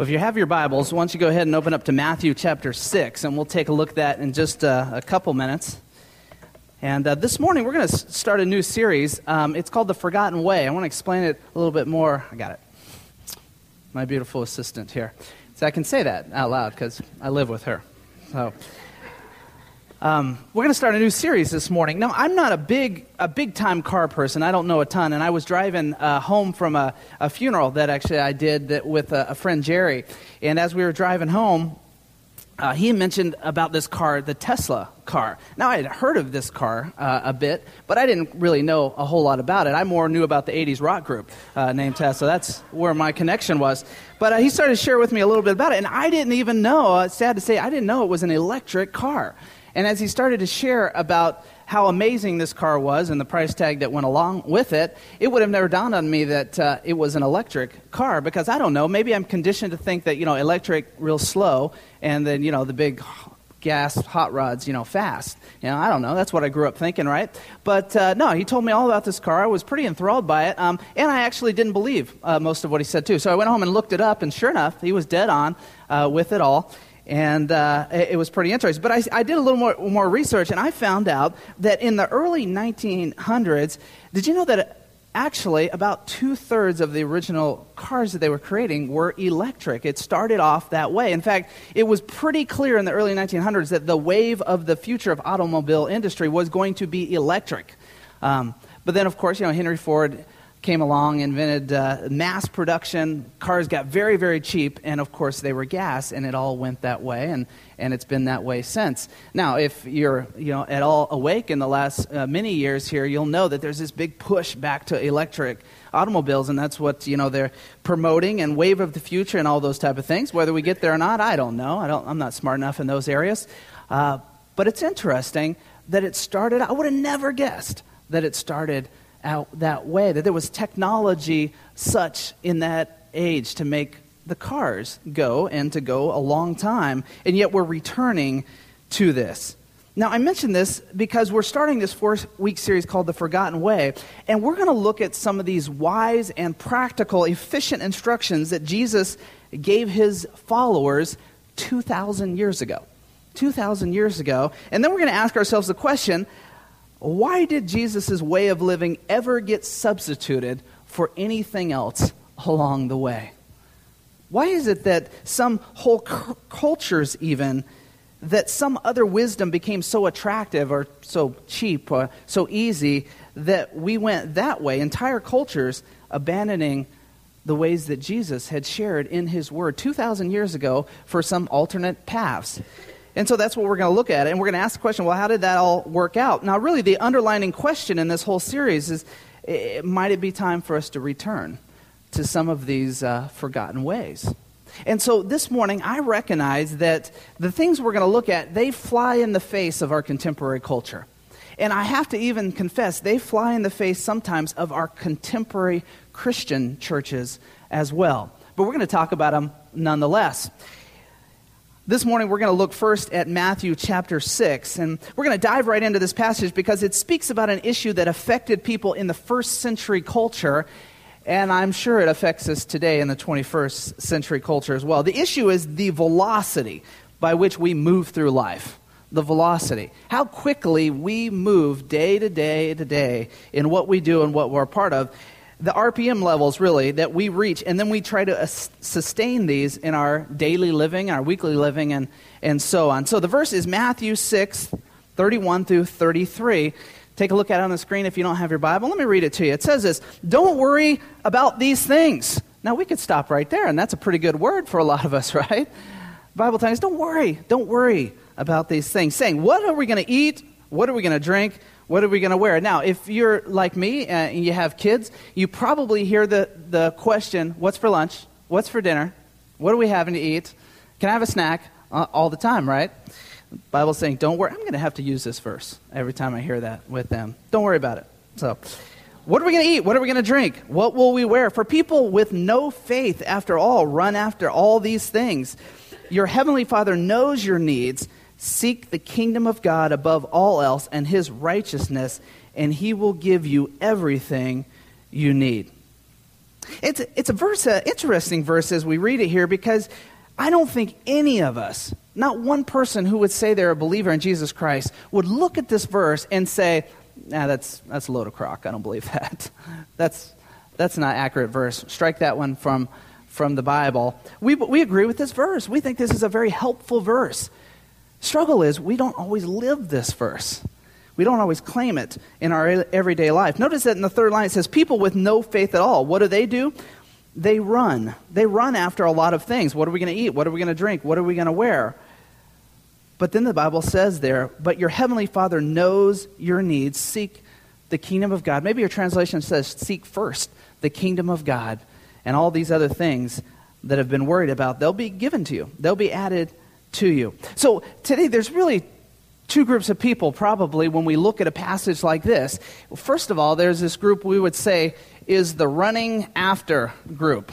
Well, if you have your Bibles, why don't you go ahead and open up to Matthew chapter 6, and we'll take a look at that in just uh, a couple minutes. And uh, this morning, we're going to start a new series. Um, it's called The Forgotten Way. I want to explain it a little bit more. I got it. My beautiful assistant here. So I can say that out loud because I live with her. So. Um, we're going to start a new series this morning. Now, I'm not a big, a big time car person. I don't know a ton. And I was driving uh, home from a, a, funeral that actually I did that with a, a, friend, Jerry. And as we were driving home, uh, he mentioned about this car, the Tesla car. Now, I had heard of this car uh, a bit, but I didn't really know a whole lot about it. I more knew about the 80s rock group uh, named Tesla. That's where my connection was. But uh, he started to share with me a little bit about it, and I didn't even know, it's sad to say, I didn't know it was an electric car. And as he started to share about how amazing this car was and the price tag that went along with it, it would have never dawned on me that uh, it was an electric car because I don't know, maybe I'm conditioned to think that, you know, electric real slow and then, you know, the big gas hot rods, you know, fast. You know, I don't know. That's what I grew up thinking, right? But uh, no, he told me all about this car. I was pretty enthralled by it, um, and I actually didn't believe uh, most of what he said too. So I went home and looked it up, and sure enough, he was dead on uh, with it all and uh, it, was pretty interesting. But I, I, did a little more, more research, and I found out that in the early 1900s, did you know that actually about two thirds of the original cars that they were creating were electric? It started off that way. In fact, it was pretty clear in the early 1900s that the wave of the future of automobile industry was going to be electric. Um, but then, of course, you know, Henry Ford came along, invented uh, mass production. Cars got very, very cheap, and of course, they were gas, and it all went that way, and, and it's been that way since. Now, if you're you know, at all awake in the last uh, many years here, you'll know that there's this big push back to electric automobiles, and that's what you know they're promoting and wave of the future and all those type of things. Whether we get there or not, I don't know. I don't, I'm not smart enough in those areas. Uh, but it's interesting that it started, I would have never guessed that it started out that way, that there was technology such in that age to make the cars go and to go a long time, and yet we're returning to this. Now, I mention this because we're starting this four week series called The Forgotten Way, and we're going to look at some of these wise and practical, efficient instructions that Jesus gave his followers 2,000 years ago. 2,000 years ago. And then we're going to ask ourselves the question why did Jesus' way of living ever get substituted for anything else along the way? Why is it that some whole cu- cultures, even, that some other wisdom became so attractive or so cheap or so easy that we went that way? Entire cultures abandoning the ways that Jesus had shared in his word 2,000 years ago for some alternate paths. And so that's what we're going to look at. And we're going to ask the question well, how did that all work out? Now, really, the underlining question in this whole series is might it be time for us to return to some of these uh, forgotten ways? And so this morning, I recognize that the things we're going to look at, they fly in the face of our contemporary culture. And I have to even confess, they fly in the face sometimes of our contemporary Christian churches as well. But we're going to talk about them nonetheless. This morning, we're going to look first at Matthew chapter 6. And we're going to dive right into this passage because it speaks about an issue that affected people in the first century culture. And I'm sure it affects us today in the 21st century culture as well. The issue is the velocity by which we move through life. The velocity. How quickly we move day to day to day in what we do and what we're part of the RPM levels, really, that we reach, and then we try to sustain these in our daily living, our weekly living, and, and so on. So the verse is Matthew 6, 31 through 33. Take a look at it on the screen if you don't have your Bible. Let me read it to you. It says this Don't worry about these things. Now, we could stop right there, and that's a pretty good word for a lot of us, right? Bible us, don't worry, don't worry about these things. Saying, what are we going to eat? What are we going to drink? What are we going to wear? Now, if you're like me uh, and you have kids, you probably hear the, the question, What's for lunch? What's for dinner? What are we having to eat? Can I have a snack? Uh, all the time, right? The Bible's saying, Don't worry. I'm going to have to use this verse every time I hear that with them. Don't worry about it. So, what are we going to eat? What are we going to drink? What will we wear? For people with no faith, after all, run after all these things. Your heavenly Father knows your needs Seek the kingdom of God above all else and his righteousness, and he will give you everything you need. It's, it's a verse, an interesting verse as we read it here because I don't think any of us, not one person who would say they're a believer in Jesus Christ, would look at this verse and say, nah, that's, that's a load of crock. I don't believe that. That's, that's not accurate verse. Strike that one from, from the Bible. We, we agree with this verse. We think this is a very helpful verse. Struggle is we don't always live this verse. We don't always claim it in our everyday life. Notice that in the third line it says, People with no faith at all. What do they do? They run. They run after a lot of things. What are we going to eat? What are we going to drink? What are we going to wear? But then the Bible says there, But your heavenly Father knows your needs. Seek the kingdom of God. Maybe your translation says, Seek first the kingdom of God. And all these other things that have been worried about, they'll be given to you, they'll be added to you. So today, there's really two groups of people probably when we look at a passage like this. First of all, there's this group we would say is the running after group.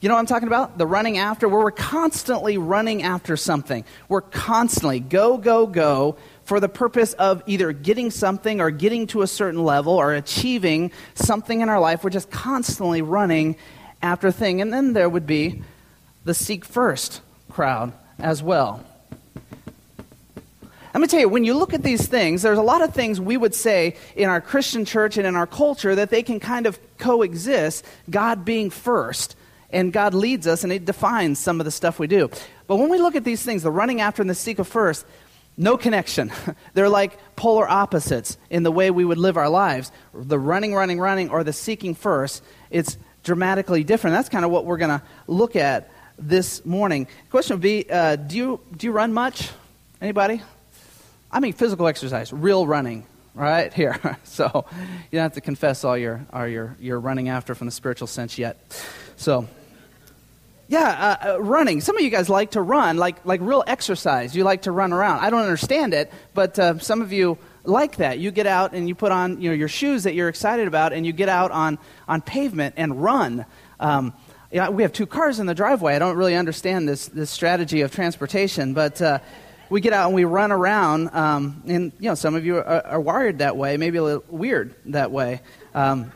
You know what I'm talking about? The running after, where we're constantly running after something. We're constantly go, go, go for the purpose of either getting something or getting to a certain level or achieving something in our life. We're just constantly running after a thing. And then there would be the seek first crowd as well. Let me tell you, when you look at these things, there's a lot of things we would say in our Christian church and in our culture that they can kind of coexist, God being first, and God leads us and it defines some of the stuff we do. But when we look at these things, the running after and the seek of first, no connection. They're like polar opposites in the way we would live our lives. The running, running, running, or the seeking first, it's dramatically different. That's kind of what we're going to look at this morning. Question would be uh, do, you, do you run much? Anybody? I mean, physical exercise, real running, right? Here. so you don't have to confess all your, all your, your running after from the spiritual sense yet. So, yeah, uh, uh, running. Some of you guys like to run, like, like real exercise. You like to run around. I don't understand it, but uh, some of you like that. You get out and you put on you know, your shoes that you're excited about, and you get out on, on pavement and run. Um, we have two cars in the driveway. I don't really understand this, this strategy of transportation, but uh, we get out and we run around. Um, and, you know, some of you are, are, wired that way, maybe a little weird that way. Um,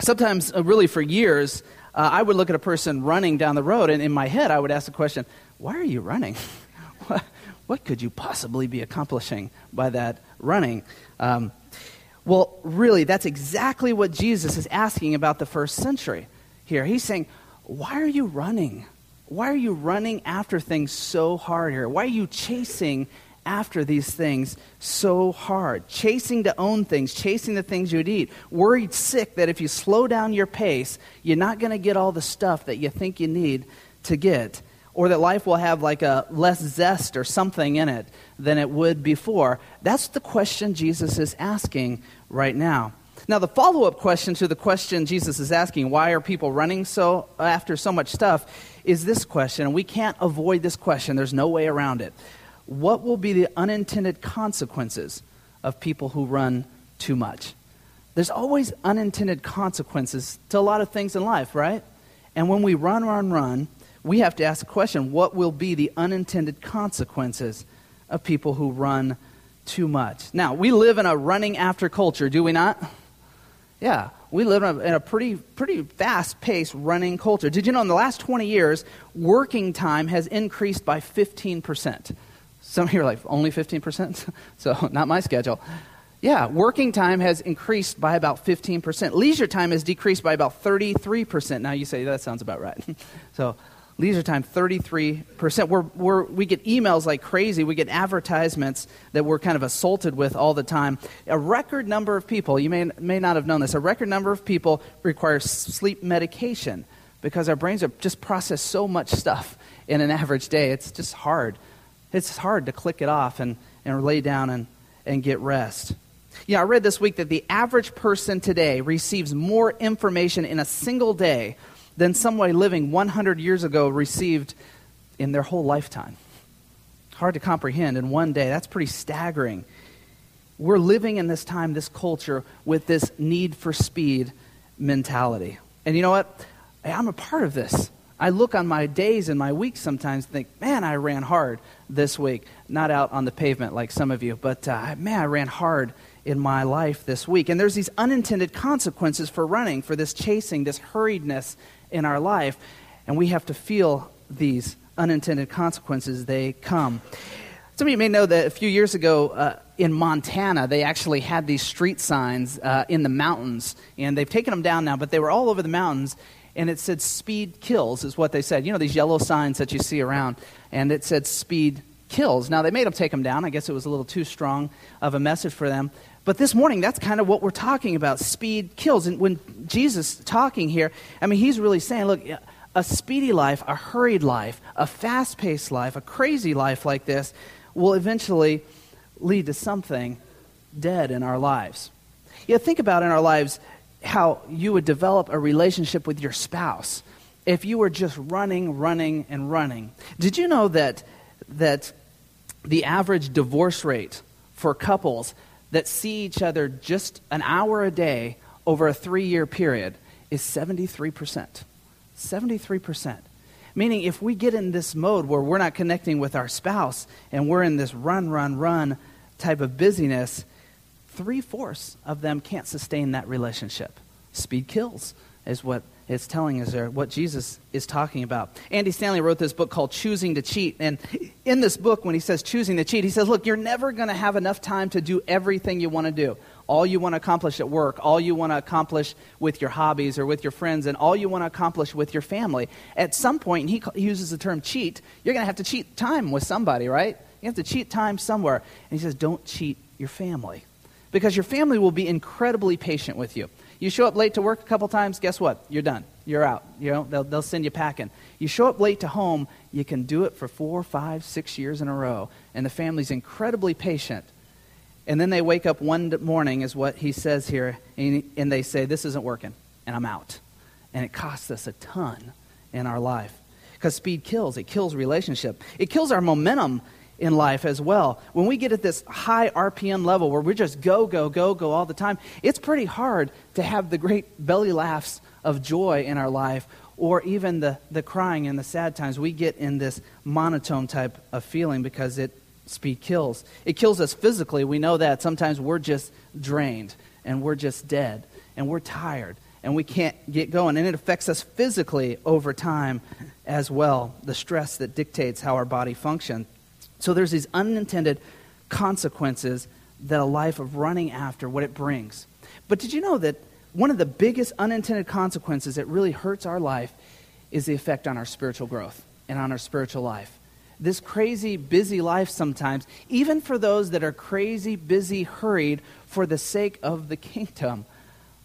sometimes, uh, really, for years, uh, I would look at a person running down the road, and in my head, I would ask the question, why are you running? what, what could you possibly be accomplishing by that running? Um, well, really, that's exactly what Jesus is asking about the first century here. He's saying, why are you running? Why are you running after things so hard here? Why are you chasing after these things so hard? Chasing to own things, chasing the things you'd eat. Worried sick that if you slow down your pace, you're not going to get all the stuff that you think you need to get. Or that life will have like a less zest or something in it than it would before. That's the question Jesus is asking right now. Now, the follow up question to the question Jesus is asking, why are people running so after so much stuff, is this question, and we can't avoid this question. There's no way around it. What will be the unintended consequences of people who run too much? There's always unintended consequences to a lot of things in life, right? And when we run, run, run, we have to ask the question what will be the unintended consequences of people who run too much? Now, we live in a running after culture, do we not? Yeah, we live in a, in a pretty, pretty fast paced running culture. Did you know in the last 20 years, working time has increased by 15%? Some of you are like, only 15%? so, not my schedule. Yeah, working time has increased by about 15%. Leisure time has decreased by about 33%. Now you say, that sounds about right. so, leisure time 33% we're, we're, we get emails like crazy. We get advertisements that we're kind of assaulted with all the time. A record number of people you may, may not have known this a record number of people require sleep medication because our brains are just process so much stuff in an average day. It's just hard. It's hard to click it off and, and lay down and, and get rest. Yeah, I read this week that the average person today receives more information in a single day than somebody living 100 years ago received in their whole lifetime. Hard to comprehend in one day. That's pretty staggering. We're living in this time, this culture, with this need for speed mentality. And you know what? I'm a part of this. I look on my days and my weeks sometimes and think, man, I ran hard this week. Not out on the pavement like some of you, but uh, man, I ran hard in my life this week. And there's these unintended consequences for running, for this chasing, this hurriedness in our life. And we have to feel these unintended consequences. They come. Some of you may know that a few years ago uh, in Montana, they actually had these street signs uh, in the mountains. And they've taken them down now, but they were all over the mountains. And it said, Speed kills, is what they said. You know, these yellow signs that you see around. And it said, Speed kills. Now, they made them take them down. I guess it was a little too strong of a message for them. But this morning, that's kind of what we're talking about. Speed kills. And when Jesus talking here, I mean, he's really saying, look, a speedy life, a hurried life, a fast paced life, a crazy life like this will eventually lead to something dead in our lives. You think about in our lives how you would develop a relationship with your spouse if you were just running, running, and running. Did you know that, that the average divorce rate for couples that see each other just an hour a day over a three year period is 73%. 73%. Meaning, if we get in this mode where we're not connecting with our spouse and we're in this run, run, run type of busyness, three fourths of them can't sustain that relationship. Speed kills, is what it's telling us there, what Jesus is talking about. Andy Stanley wrote this book called Choosing to Cheat. And in this book, when he says choosing to cheat, he says, Look, you're never going to have enough time to do everything you want to do. All you want to accomplish at work, all you want to accomplish with your hobbies or with your friends, and all you want to accomplish with your family. At some point, he uses the term cheat, you're going to have to cheat time with somebody, right? You have to cheat time somewhere. And he says, Don't cheat your family. Because your family will be incredibly patient with you. You show up late to work a couple times, guess what? You're done. You're out. You know, they'll, they'll send you packing. You show up late to home, you can do it for four, five, six years in a row, and the family's incredibly patient. And then they wake up one morning, is what he says here, and, and they say, This isn't working, and I'm out. And it costs us a ton in our life. Because speed kills, it kills relationship, it kills our momentum in life as well. When we get at this high RPM level where we just go, go, go, go all the time, it's pretty hard to have the great belly laughs of joy in our life or even the, the crying and the sad times. We get in this monotone type of feeling because it speed kills. It kills us physically. We know that. Sometimes we're just drained and we're just dead and we're tired and we can't get going. And it affects us physically over time as well, the stress that dictates how our body functions. So there's these unintended consequences that a life of running after what it brings. But did you know that one of the biggest unintended consequences that really hurts our life is the effect on our spiritual growth and on our spiritual life? This crazy, busy life sometimes, even for those that are crazy, busy, hurried for the sake of the kingdom,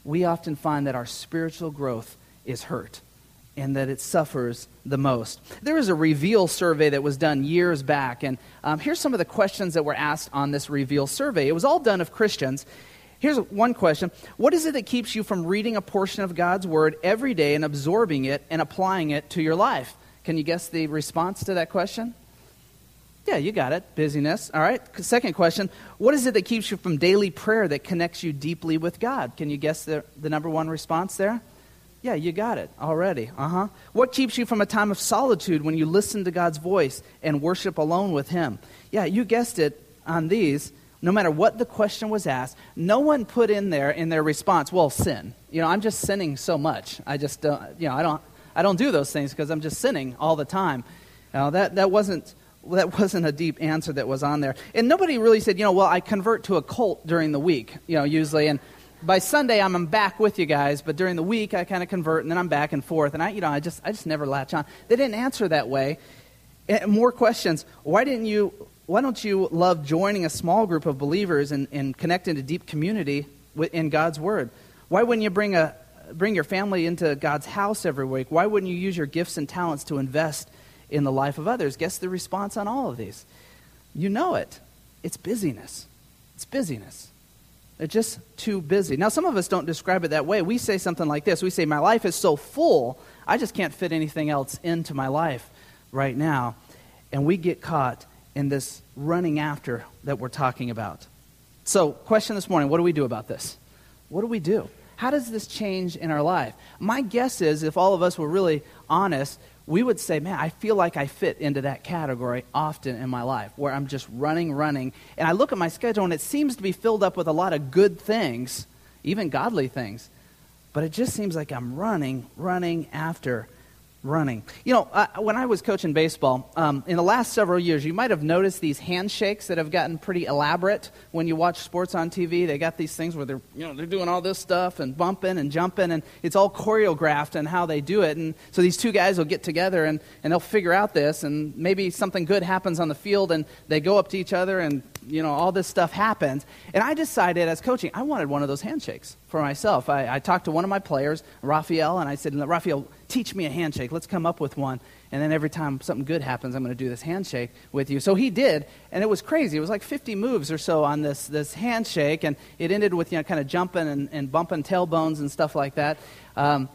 we often find that our spiritual growth is hurt and that it suffers the most. There was a Reveal survey that was done years back, and um, here's some of the questions that were asked on this Reveal survey. It was all done of Christians. Here's one question What is it that keeps you from reading a portion of God's Word every day and absorbing it and applying it to your life? Can you guess the response to that question? Yeah, you got it. Busyness. All right. Second question What is it that keeps you from daily prayer that connects you deeply with God? Can you guess the, the number one response there? Yeah, you got it already. Uh huh. What keeps you from a time of solitude when you listen to God's voice and worship alone with Him? Yeah, you guessed it on these. No matter what the question was asked, no one put in there in their response, well, sin. You know, I'm just sinning so much. I just don't, you know, I don't, I don't do those things because I'm just sinning all the time. Now, that, that wasn't that wasn't a deep answer that was on there. And nobody really said, you know, well, I convert to a cult during the week, you know, usually. And by Sunday, I'm back with you guys, but during the week, I kind of convert, and then I'm back and forth. And I, you know, I just, I just never latch on. They didn't answer that way. And more questions. Why didn't you? Why don't you love joining a small group of believers and, and connecting to deep community in God's Word? Why wouldn't you bring a bring your family into God's house every week? Why wouldn't you use your gifts and talents to invest in the life of others? Guess the response on all of these. You know it. It's busyness. It's busyness. They're just too busy. Now, some of us don't describe it that way. We say something like this We say, My life is so full, I just can't fit anything else into my life right now. And we get caught in this running after that we're talking about. So, question this morning what do we do about this? What do we do? How does this change in our life? My guess is, if all of us were really honest, we would say, man, I feel like I fit into that category often in my life, where I'm just running, running. And I look at my schedule, and it seems to be filled up with a lot of good things, even godly things. But it just seems like I'm running, running after running. You know, uh, when I was coaching baseball, um, in the last several years, you might have noticed these handshakes that have gotten pretty elaborate when you watch sports on TV. They got these things where they're, you know, they're doing all this stuff and bumping and jumping, and it's all choreographed and how they do it. And so these two guys will get together and, and they'll figure out this, and maybe something good happens on the field, and they go up to each other and you know, all this stuff happens. And I decided as coaching, I wanted one of those handshakes for myself. I, I talked to one of my players, Raphael, and I said, Raphael, teach me a handshake. Let's come up with one. And then every time something good happens, I'm going to do this handshake with you. So he did, and it was crazy. It was like 50 moves or so on this, this handshake, and it ended with, you know, kind of jumping and, and bumping tailbones and stuff like that. Um,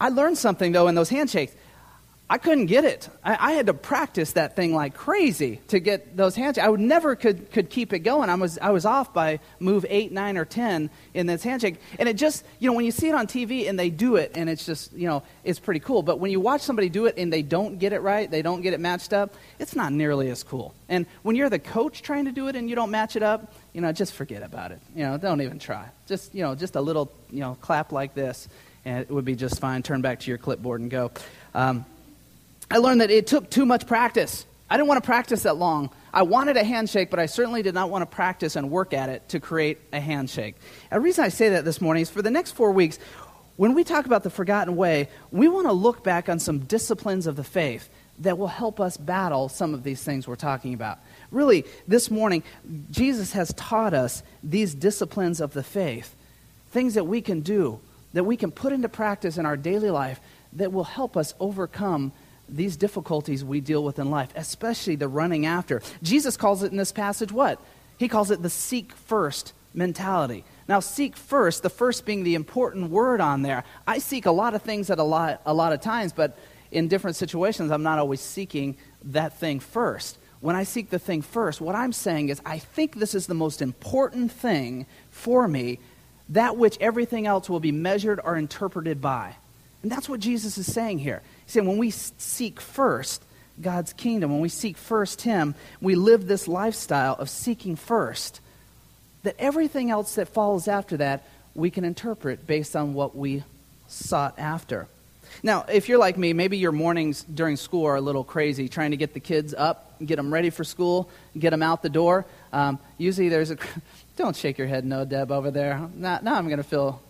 I learned something, though, in those handshakes. I couldn't get it. I, I, had to practice that thing like crazy to get those handshakes. I would never could, could keep it going. I was, I was off by move eight, nine, or ten in this handshake. And it just, you know, when you see it on TV and they do it and it's just, you know, it's pretty cool. But when you watch somebody do it and they don't get it right, they don't get it matched up, it's not nearly as cool. And when you're the coach trying to do it and you don't match it up, you know, just forget about it. You know, don't even try. Just, you know, just a little, you know, clap like this and it would be just fine. Turn back to your clipboard and go. Um, I learned that it took too much practice. I didn't want to practice that long. I wanted a handshake, but I certainly did not want to practice and work at it to create a handshake. And the reason I say that this morning is for the next four weeks, when we talk about the forgotten way, we want to look back on some disciplines of the faith that will help us battle some of these things we're talking about. Really, this morning, Jesus has taught us these disciplines of the faith, things that we can do, that we can put into practice in our daily life that will help us overcome these difficulties we deal with in life, especially the running after. Jesus calls it in this passage what? He calls it the seek first mentality. Now, seek first, the first being the important word on there. I seek a lot of things at a lot, a lot of times, but in different situations, I'm not always seeking that thing first. When I seek the thing first, what I'm saying is, I think this is the most important thing for me, that which everything else will be measured or interpreted by. And that's what Jesus is saying here. He's saying when we seek first God's kingdom, when we seek first Him, we live this lifestyle of seeking first, that everything else that follows after that, we can interpret based on what we sought after. Now, if you're like me, maybe your mornings during school are a little crazy, trying to get the kids up, get them ready for school, get them out the door. Um, usually there's a. Don't shake your head no, Deb, over there. Now, now I'm going to feel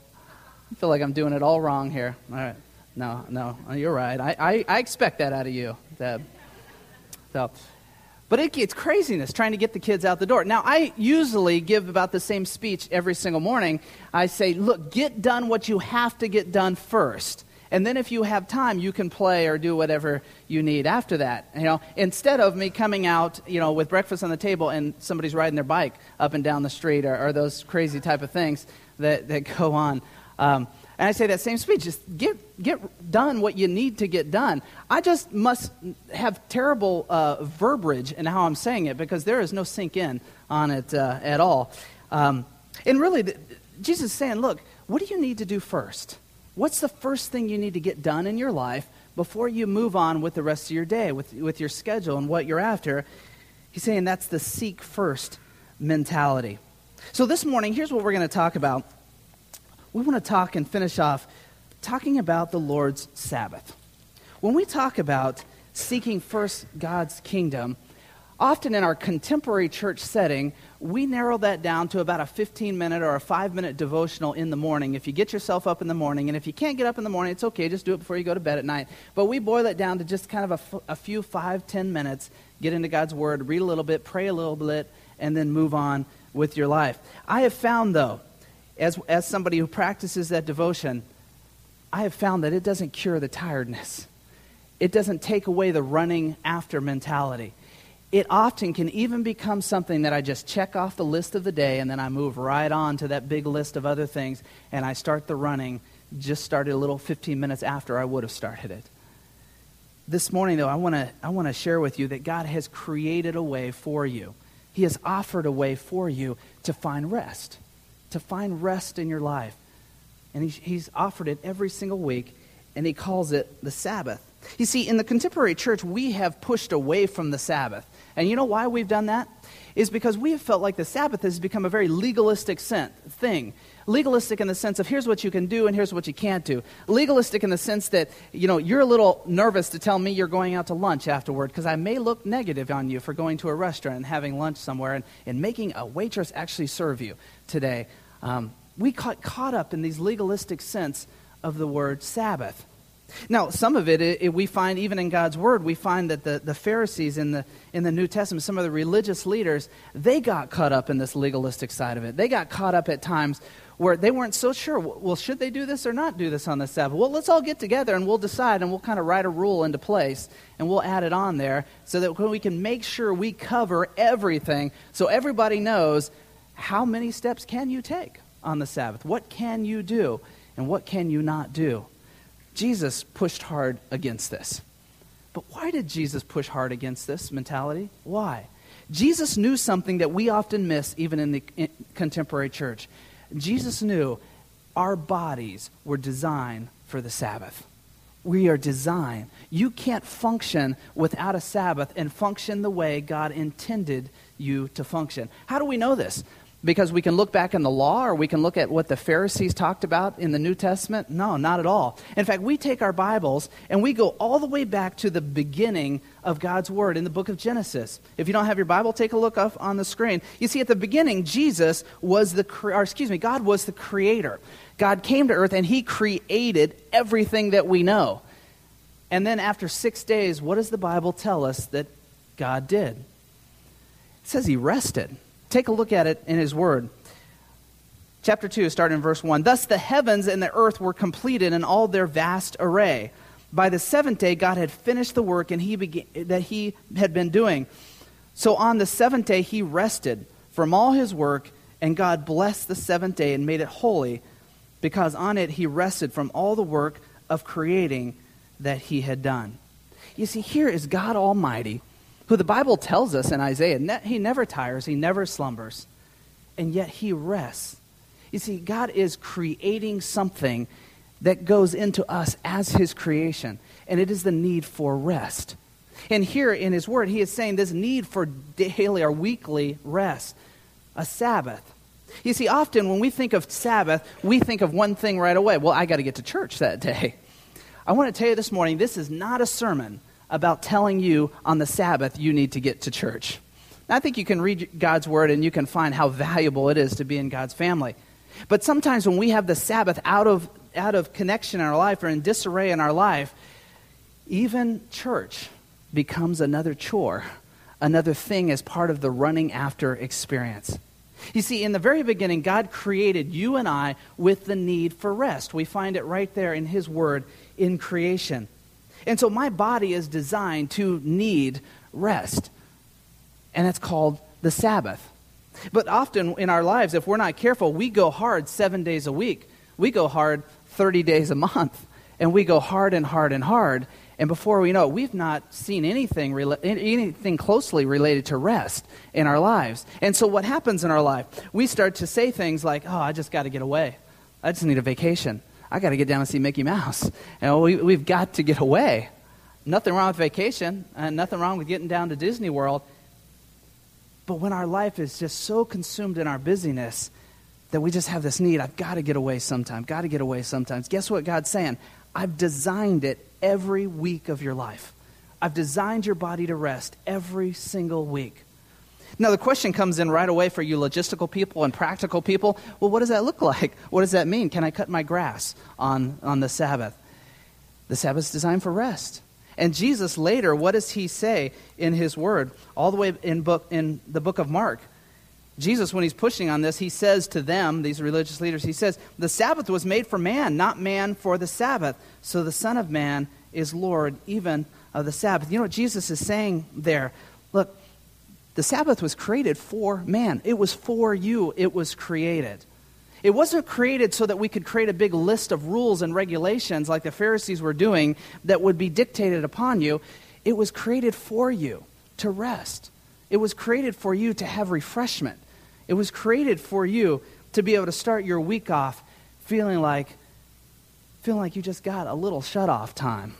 I feel like I'm doing it all wrong here. All right. No, no, uh, you're right. I, I, I expect that out of you, Deb. So, but it, it's craziness trying to get the kids out the door. Now, I usually give about the same speech every single morning. I say, look, get done what you have to get done first. And then if you have time, you can play or do whatever you need after that. You know, instead of me coming out, you know, with breakfast on the table and somebody's riding their bike up and down the street or, or those crazy type of things that, that go on. Um, and I say that same speech, just get, get done what you need to get done. I just must have terrible uh, verbiage in how I'm saying it because there is no sink in on it uh, at all. Um, and really, the, Jesus is saying, look, what do you need to do first? What's the first thing you need to get done in your life before you move on with the rest of your day, with, with your schedule and what you're after? He's saying that's the seek first mentality. So this morning, here's what we're going to talk about we want to talk and finish off talking about the Lord's Sabbath. When we talk about seeking first God's kingdom, often in our contemporary church setting, we narrow that down to about a 15 minute or a five minute devotional in the morning. If you get yourself up in the morning, and if you can't get up in the morning, it's okay, just do it before you go to bed at night. But we boil it down to just kind of a, f- a few five, ten minutes, get into God's Word, read a little bit, pray a little bit, and then move on with your life. I have found, though, as, as somebody who practices that devotion, I have found that it doesn't cure the tiredness. It doesn't take away the running after mentality. It often can even become something that I just check off the list of the day and then I move right on to that big list of other things and I start the running, just started a little 15 minutes after I would have started it. This morning, though, I want to I wanna share with you that God has created a way for you. He has offered a way for you to find rest to find rest in your life. And he's, he's offered it every single week, and he calls it the Sabbath. You see, in the contemporary church, we have pushed away from the Sabbath. And you know why we've done that? Is because we have felt like the Sabbath has become a very legalistic thing. Legalistic in the sense of here's what you can do and here's what you can't do. Legalistic in the sense that, you know, you're a little nervous to tell me you're going out to lunch afterward because I may look negative on you for going to a restaurant and having lunch somewhere and, and making a waitress actually serve you today. Um, we got caught up in these legalistic sense of the word Sabbath. Now, some of it, it, we find even in God's Word, we find that the, the Pharisees in the, in the New Testament, some of the religious leaders, they got caught up in this legalistic side of it. They got caught up at times where they weren't so sure, well, should they do this or not do this on the Sabbath? Well, let's all get together and we'll decide and we'll kind of write a rule into place and we'll add it on there so that we can make sure we cover everything so everybody knows how many steps can you take on the Sabbath? What can you do and what can you not do? Jesus pushed hard against this. But why did Jesus push hard against this mentality? Why? Jesus knew something that we often miss even in the contemporary church. Jesus knew our bodies were designed for the Sabbath. We are designed. You can't function without a Sabbath and function the way God intended you to function. How do we know this? Because we can look back in the law or we can look at what the Pharisees talked about in the New Testament? No, not at all. In fact, we take our Bibles and we go all the way back to the beginning of God's Word in the book of Genesis. If you don't have your Bible, take a look up on the screen. You see, at the beginning, Jesus was the, or excuse me, God was the creator. God came to earth and he created everything that we know. And then after six days, what does the Bible tell us that God did? It says he rested. Take a look at it in his word. Chapter 2, starting in verse 1. Thus the heavens and the earth were completed in all their vast array. By the seventh day, God had finished the work and he began, that he had been doing. So on the seventh day, he rested from all his work, and God blessed the seventh day and made it holy, because on it he rested from all the work of creating that he had done. You see, here is God Almighty who the Bible tells us in Isaiah, ne- he never tires, he never slumbers, and yet he rests. You see, God is creating something that goes into us as his creation, and it is the need for rest. And here in his word, he is saying this need for daily or weekly rest, a Sabbath. You see, often when we think of Sabbath, we think of one thing right away. Well, I got to get to church that day. I want to tell you this morning this is not a sermon about telling you on the Sabbath you need to get to church. I think you can read God's word and you can find how valuable it is to be in God's family. But sometimes when we have the Sabbath out of, out of connection in our life or in disarray in our life, even church becomes another chore, another thing as part of the running after experience. You see, in the very beginning, God created you and I with the need for rest. We find it right there in His Word in creation. And so my body is designed to need rest. And it's called the Sabbath. But often in our lives, if we're not careful, we go hard seven days a week. We go hard 30 days a month. And we go hard and hard and hard. And before we know it, we've not seen anything, anything closely related to rest in our lives. And so what happens in our life? We start to say things like, oh, I just got to get away. I just need a vacation. I got to get down and see Mickey Mouse. And we, we've got to get away. Nothing wrong with vacation, and nothing wrong with getting down to Disney World. But when our life is just so consumed in our busyness that we just have this need, I've got to get away sometime, got to get away sometimes. Guess what God's saying? I've designed it every week of your life. I've designed your body to rest every single week. Now, the question comes in right away for you logistical people and practical people. Well, what does that look like? What does that mean? Can I cut my grass on, on the Sabbath? The Sabbath is designed for rest. And Jesus later, what does he say in his word? All the way in, book, in the book of Mark. Jesus, when he's pushing on this, he says to them, these religious leaders, he says, The Sabbath was made for man, not man for the Sabbath. So the Son of Man is Lord even of the Sabbath. You know what Jesus is saying there? Look, the Sabbath was created for man, it was for you, it was created. It wasn't created so that we could create a big list of rules and regulations like the Pharisees were doing that would be dictated upon you. It was created for you to rest. It was created for you to have refreshment. It was created for you to be able to start your week off feeling like feeling like you just got a little shut off time.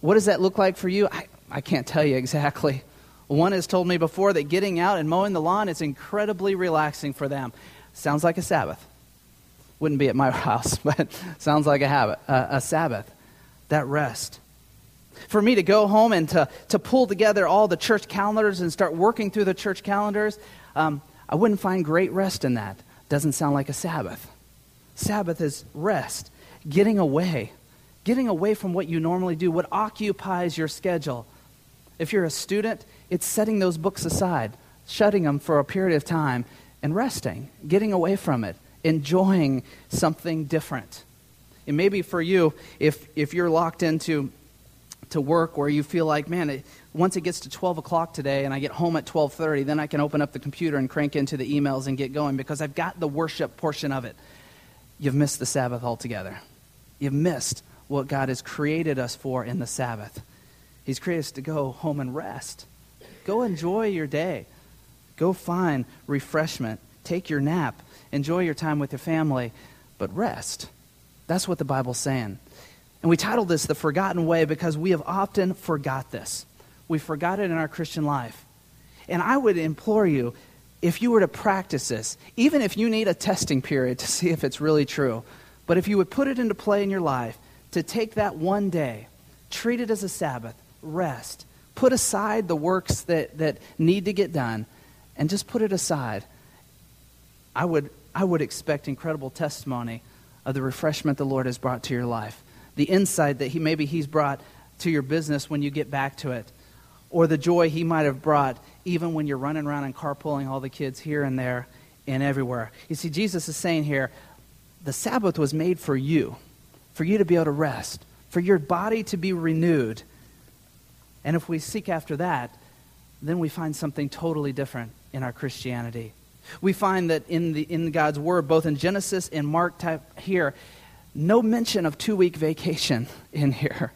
What does that look like for you? I, I can't tell you exactly. One has told me before that getting out and mowing the lawn is incredibly relaxing for them. Sounds like a Sabbath. Wouldn't be at my house, but sounds like a habit, uh, a Sabbath. That rest. For me to go home and to, to pull together all the church calendars and start working through the church calendars, um, I wouldn't find great rest in that. Doesn't sound like a Sabbath. Sabbath is rest, getting away, getting away from what you normally do, what occupies your schedule. If you're a student, it's setting those books aside, shutting them for a period of time, and resting, getting away from it, enjoying something different. And maybe for you, if, if you're locked into to work where you feel like, man, it, once it gets to 12 o'clock today and I get home at 12:30, then I can open up the computer and crank into the emails and get going because I've got the worship portion of it. You've missed the Sabbath altogether. You've missed what God has created us for in the Sabbath. He's created us to go home and rest. Go enjoy your day. Go find refreshment. Take your nap. Enjoy your time with your family, but rest. That's what the Bible's saying. And we titled this The Forgotten Way because we have often forgot this. We forgot it in our Christian life. And I would implore you, if you were to practice this, even if you need a testing period to see if it's really true, but if you would put it into play in your life, to take that one day, treat it as a Sabbath, rest, put aside the works that, that need to get done, and just put it aside, I would, I would expect incredible testimony of the refreshment the Lord has brought to your life the insight that he maybe he's brought to your business when you get back to it, or the joy he might have brought even when you're running around and carpooling all the kids here and there and everywhere. You see, Jesus is saying here, the Sabbath was made for you, for you to be able to rest, for your body to be renewed. And if we seek after that, then we find something totally different in our Christianity. We find that in, the, in God's Word, both in Genesis and Mark type here, no mention of two week vacation in here.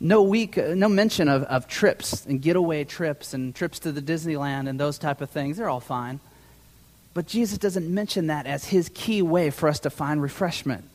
No week, uh, no mention of, of trips and getaway trips and trips to the Disneyland and those type of things. They're all fine. But Jesus doesn't mention that as his key way for us to find refreshment.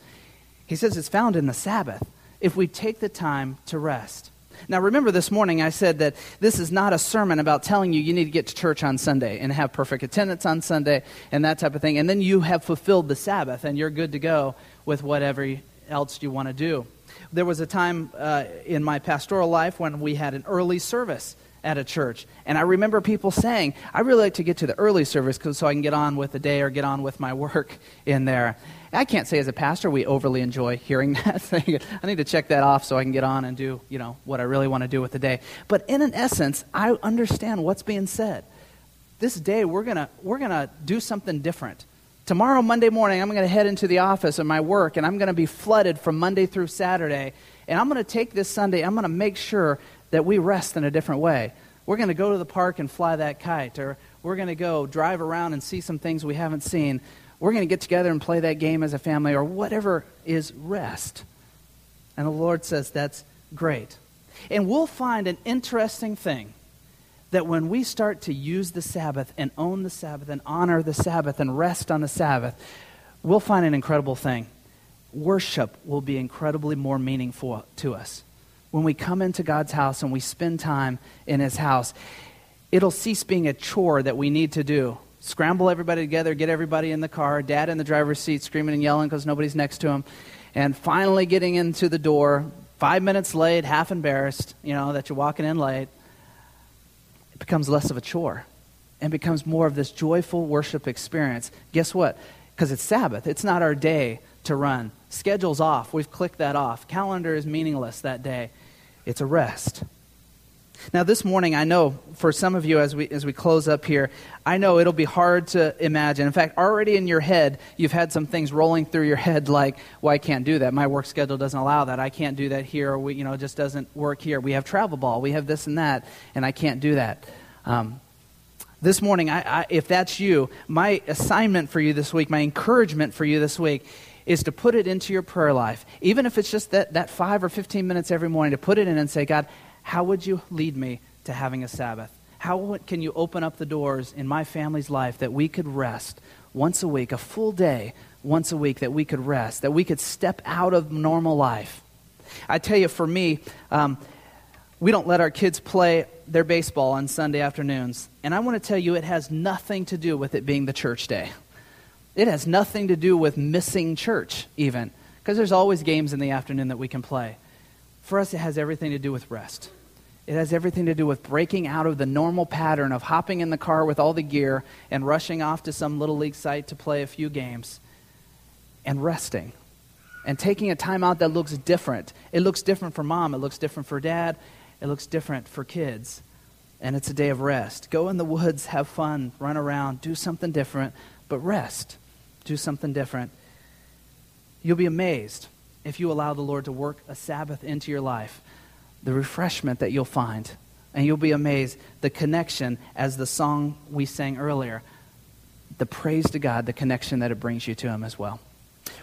He says it's found in the Sabbath if we take the time to rest. Now, remember this morning I said that this is not a sermon about telling you you need to get to church on Sunday and have perfect attendance on Sunday and that type of thing, and then you have fulfilled the Sabbath and you're good to go with whatever else you want to do. There was a time uh, in my pastoral life when we had an early service at a church. And I remember people saying, I really like to get to the early service so I can get on with the day or get on with my work in there. I can't say as a pastor we overly enjoy hearing that thing. I need to check that off so I can get on and do, you know, what I really want to do with the day. But in an essence, I understand what's being said. This day we're to we're to do something different. Tomorrow, Monday morning, I'm to head into the office and my work, and I'm to be flooded from Monday through Saturday. And I'm to take this Sunday, I'm to make sure that we rest in a different way. We're to go to the park and fly that kite, or we're to go drive around and see some things we haven't seen. We're going to get together and play that game as a family, or whatever is rest. And the Lord says that's great. And we'll find an interesting thing that when we start to use the Sabbath and own the Sabbath and honor the Sabbath and rest on the Sabbath, we'll find an incredible thing. Worship will be incredibly more meaningful to us. When we come into God's house and we spend time in His house, it'll cease being a chore that we need to do. Scramble everybody together, get everybody in the car, dad in the driver's seat screaming and yelling because nobody's next to him, and finally getting into the door, five minutes late, half embarrassed, you know, that you're walking in late it becomes less of a chore and becomes more of this joyful worship experience. Guess what? Because it's Sabbath, it's not our day to run. Schedule's off. We've clicked that off. Calendar is meaningless that day. It's a rest. Now, this morning, I know for some of you, as we, as we close up here, I know it'll be hard to imagine. In fact, already in your head, you've had some things rolling through your head like, well, I can't do that. My work schedule doesn't allow that. I can't do that here. Or we, you know, it just doesn't work here. We have travel ball. We have this and that, and I can't do that. Um, this morning, I, I, if that's you, my assignment for you this week, my encouragement for you this week, is to put it into your prayer life. Even if it's just that, that five or 15 minutes every morning, to put it in and say, God, how would you lead me to having a Sabbath? How can you open up the doors in my family's life that we could rest once a week, a full day once a week that we could rest, that we could step out of normal life? I tell you, for me, um, we don't let our kids play their baseball on Sunday afternoons. And I want to tell you, it has nothing to do with it being the church day. It has nothing to do with missing church, even, because there's always games in the afternoon that we can play. For us, it has everything to do with rest. It has everything to do with breaking out of the normal pattern of hopping in the car with all the gear and rushing off to some little league site to play a few games and resting and taking a time out that looks different. It looks different for mom, it looks different for dad, it looks different for kids. And it's a day of rest. Go in the woods, have fun, run around, do something different, but rest. Do something different. You'll be amazed if you allow the Lord to work a Sabbath into your life, the refreshment that you'll find. And you'll be amazed the connection, as the song we sang earlier, the praise to God, the connection that it brings you to Him as well.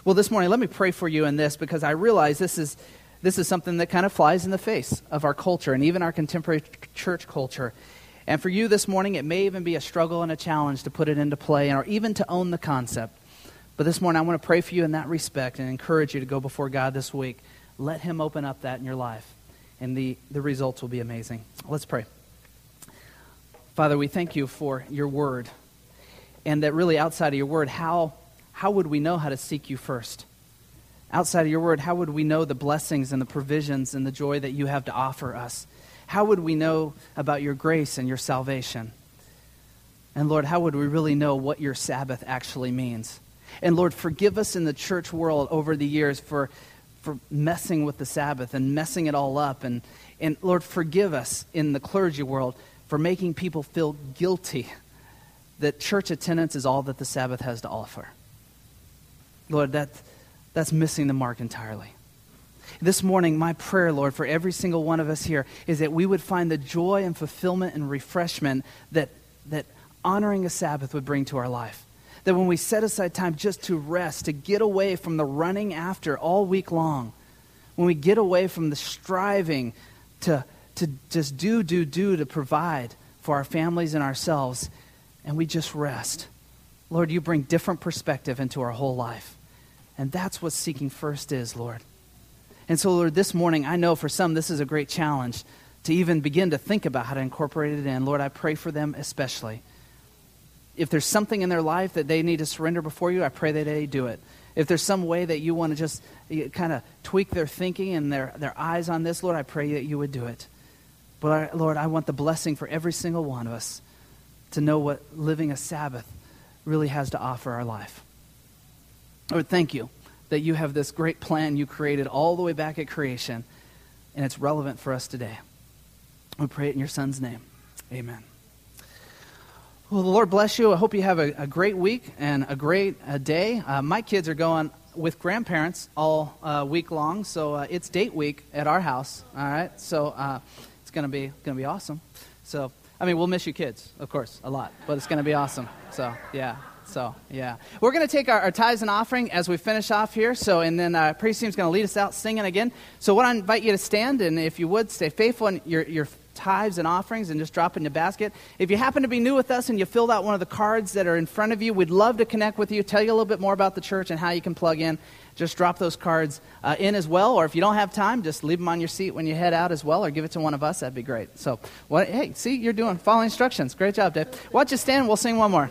Well, this morning, let me pray for you in this because I realize this is this is something that kind of flies in the face of our culture and even our contemporary church culture. And for you this morning, it may even be a struggle and a challenge to put it into play or even to own the concept. But this morning, I want to pray for you in that respect and encourage you to go before God this week. Let Him open up that in your life, and the, the results will be amazing. Let's pray. Father, we thank you for your word, and that really outside of your word, how, how would we know how to seek you first? outside of your word, how would we know the blessings and the provisions and the joy that you have to offer us? How would we know about your grace and your salvation? And Lord, how would we really know what your Sabbath actually means? And Lord, forgive us in the church world over the years for, for messing with the Sabbath and messing it all up. And, and Lord, forgive us in the clergy world for making people feel guilty that church attendance is all that the Sabbath has to offer. Lord, that that's missing the mark entirely. This morning, my prayer, Lord, for every single one of us here is that we would find the joy and fulfillment and refreshment that, that honoring a Sabbath would bring to our life. That when we set aside time just to rest, to get away from the running after all week long, when we get away from the striving to, to just do, do, do to provide for our families and ourselves, and we just rest. Lord, you bring different perspective into our whole life. And that's what seeking first is, Lord. And so, Lord, this morning, I know for some this is a great challenge to even begin to think about how to incorporate it in. Lord, I pray for them especially. If there's something in their life that they need to surrender before you, I pray that they do it. If there's some way that you want to just kind of tweak their thinking and their, their eyes on this, Lord, I pray that you would do it. But, Lord, I want the blessing for every single one of us to know what living a Sabbath really has to offer our life. Lord, thank you that you have this great plan you created all the way back at creation, and it's relevant for us today. We pray it in your Son's name. Amen. Well, the Lord bless you. I hope you have a, a great week and a great uh, day. Uh, my kids are going with grandparents all uh, week long, so uh, it's date week at our house. All right, so uh, it's gonna be gonna be awesome. So, I mean, we'll miss you kids, of course, a lot, but it's gonna be awesome. So, yeah. So, yeah. We're going to take our, our, tithes and offering as we finish off here. So, and then uh, praise team's going to lead us out singing again. So, what I invite you to stand, and if you would, stay faithful in your, your tithes and offerings and just drop in the basket. If you happen to be new with us and you filled out one of the cards that are in front of you, we'd love to connect with you, tell you a little bit more about the church and how you can plug in. Just drop those cards uh, in as well. Or if you don't have time, just leave them on your seat when you head out as well, or give it to one of us. That'd be great. So, what, hey, see, you're doing, following instructions. Great job, Dave. Don't you stand? We'll sing one more.